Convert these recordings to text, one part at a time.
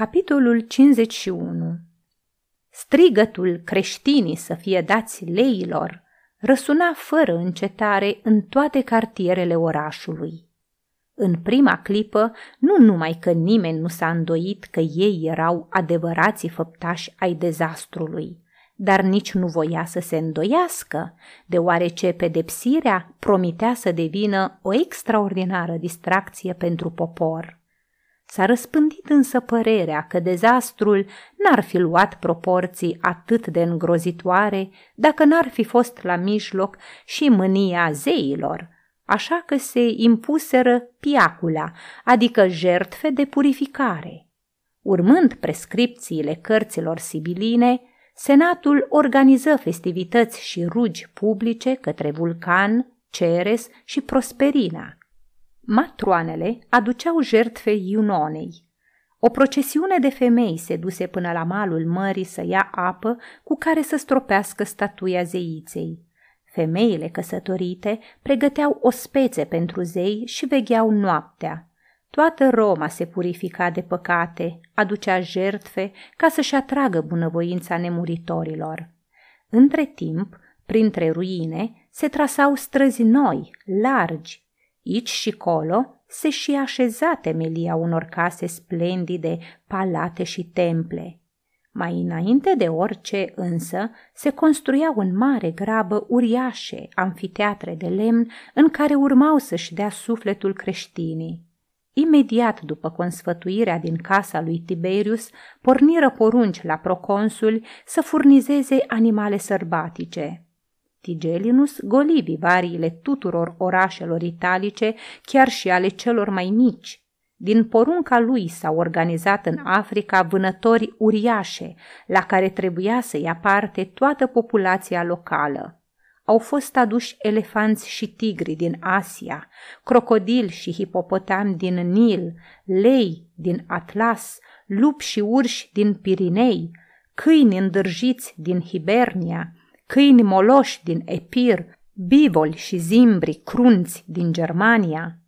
Capitolul 51 Strigătul creștinii să fie dați leilor răsuna fără încetare în toate cartierele orașului. În prima clipă, nu numai că nimeni nu s-a îndoit că ei erau adevărații făptași ai dezastrului, dar nici nu voia să se îndoiască, deoarece pedepsirea promitea să devină o extraordinară distracție pentru popor. S-a răspândit însă părerea că dezastrul n-ar fi luat proporții atât de îngrozitoare dacă n-ar fi fost la mijloc și mânia zeilor, așa că se impuseră piacula, adică jertfe de purificare. Urmând prescripțiile cărților sibiline, Senatul organiză festivități și rugi publice către Vulcan, Ceres și Prosperina. Matroanele aduceau jertfe Iunonei. O procesiune de femei se duse până la malul mării să ia apă cu care să stropească statuia zeiței. Femeile căsătorite pregăteau o spețe pentru zei și vegheau noaptea. Toată Roma se purifica de păcate, aducea jertfe ca să-și atragă bunăvoința nemuritorilor. Între timp, printre ruine, se trasau străzi noi, largi. Aici și colo se și așeza temelia unor case splendide, palate și temple. Mai înainte de orice însă se construiau în mare grabă uriașe amfiteatre de lemn în care urmau să-și dea sufletul creștinii. Imediat după consfătuirea din casa lui Tiberius, porniră porunci la proconsuli să furnizeze animale sărbatice. Tigelinus goli vivariile tuturor orașelor italice, chiar și ale celor mai mici. Din porunca lui s-au organizat în Africa vânători uriașe, la care trebuia să ia parte toată populația locală au fost aduși elefanți și tigri din Asia, crocodili și hipopotami din Nil, lei din Atlas, lupi și urși din Pirinei, câini îndârjiți din Hibernia, câini moloși din Epir, bivoli și zimbri crunți din Germania.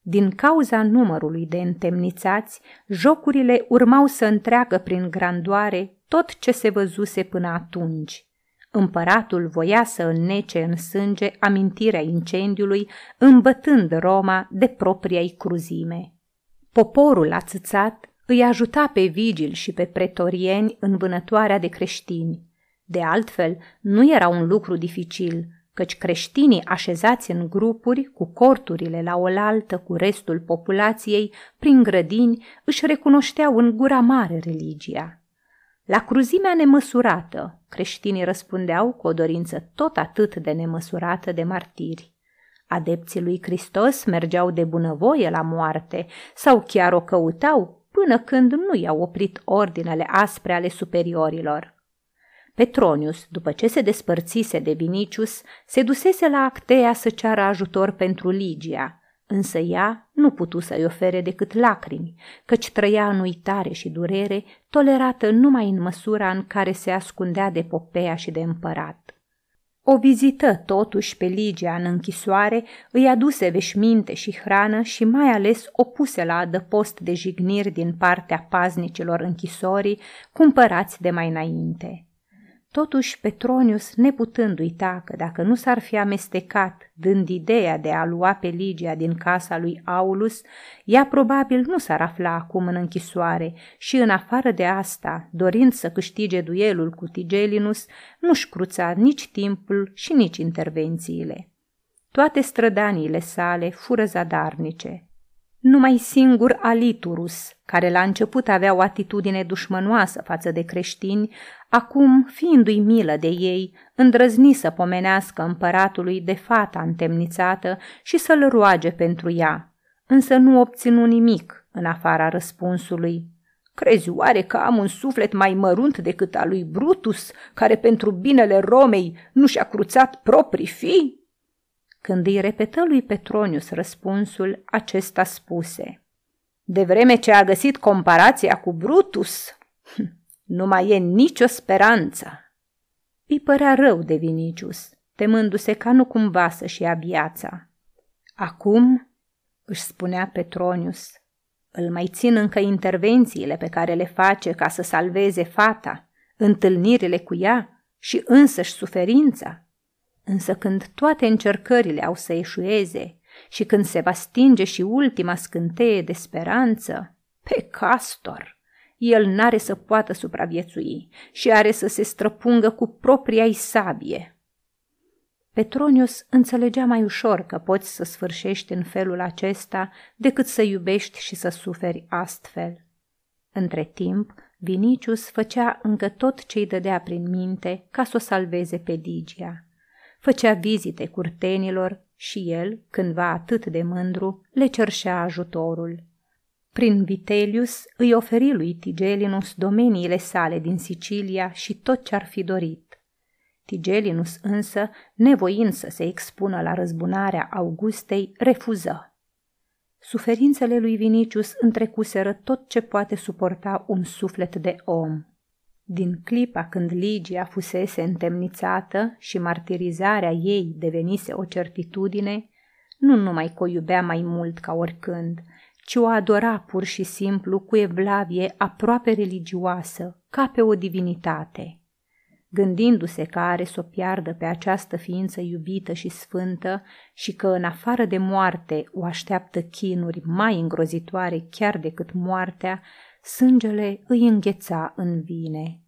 Din cauza numărului de întemnițați, jocurile urmau să întreagă prin grandoare tot ce se văzuse până atunci. Împăratul voia să înnece în sânge amintirea incendiului, îmbătând Roma de propria-i cruzime. Poporul ațățat îi ajuta pe vigili și pe pretorieni în vânătoarea de creștini. De altfel, nu era un lucru dificil, căci creștinii așezați în grupuri, cu corturile la oaltă cu restul populației, prin grădini, își recunoșteau în gura mare religia. La cruzimea nemăsurată, creștinii răspundeau cu o dorință tot atât de nemăsurată de martiri. Adepții lui Hristos mergeau de bunăvoie la moarte sau chiar o căutau până când nu i-au oprit ordinele aspre ale superiorilor. Petronius, după ce se despărțise de Vinicius, se dusese la Actea să ceară ajutor pentru Ligia, Însă ea nu putu să-i ofere decât lacrimi, căci trăia în uitare și durere, tolerată numai în măsura în care se ascundea de popea și de împărat. O vizită totuși pe Ligia în închisoare, îi aduse veșminte și hrană și mai ales o puse la adăpost de jigniri din partea paznicilor închisorii, cumpărați de mai înainte. Totuși, Petronius, neputând uita că dacă nu s-ar fi amestecat, dând ideea de a lua pe Ligia din casa lui Aulus, ea probabil nu s-ar afla acum în închisoare și, în afară de asta, dorind să câștige duelul cu Tigelinus, nu-și cruța nici timpul și nici intervențiile. Toate strădaniile sale fură zadarnice. Numai singur Aliturus, care la început avea o atitudine dușmănoasă față de creștini, acum, fiindu-i milă de ei, îndrăzni să pomenească împăratului de fata întemnițată și să-l roage pentru ea, însă nu obținu nimic în afara răspunsului. Crezi oare că am un suflet mai mărunt decât al lui Brutus, care pentru binele Romei nu și-a cruțat proprii fii? Când îi repetă lui Petronius răspunsul, acesta spuse De vreme ce a găsit comparația cu Brutus, nu mai e nicio speranță. Îi părea rău de Vinicius, temându-se ca nu cumva să-și ia viața. Acum, își spunea Petronius, Îl mai țin încă intervențiile pe care le face ca să salveze fata, întâlnirile cu ea și însăși suferința. Însă când toate încercările au să eșueze și când se va stinge și ultima scânteie de speranță, pe castor, el n-are să poată supraviețui și are să se străpungă cu propria sabie Petronius înțelegea mai ușor că poți să sfârșești în felul acesta decât să iubești și să suferi astfel. Între timp, Vinicius făcea încă tot ce îi dădea prin minte ca să o salveze pe Digia. Făcea vizite curtenilor și el, cândva atât de mândru, le cerșea ajutorul. Prin Vitelius îi oferi lui Tigelinus domeniile sale din Sicilia și tot ce ar fi dorit Tigelinus însă, nevoind să se expună la răzbunarea Augustei, refuză. Suferințele lui Vinicius întrecuseră tot ce poate suporta un suflet de om. Din clipa când Ligia fusese întemnițată și martirizarea ei devenise o certitudine, nu numai că o iubea mai mult ca oricând, ci o adora pur și simplu cu evlavie aproape religioasă, ca pe o divinitate. Gândindu-se că are să o piardă pe această ființă iubită și sfântă și că în afară de moarte o așteaptă chinuri mai îngrozitoare chiar decât moartea, sângele îi îngheța în vine.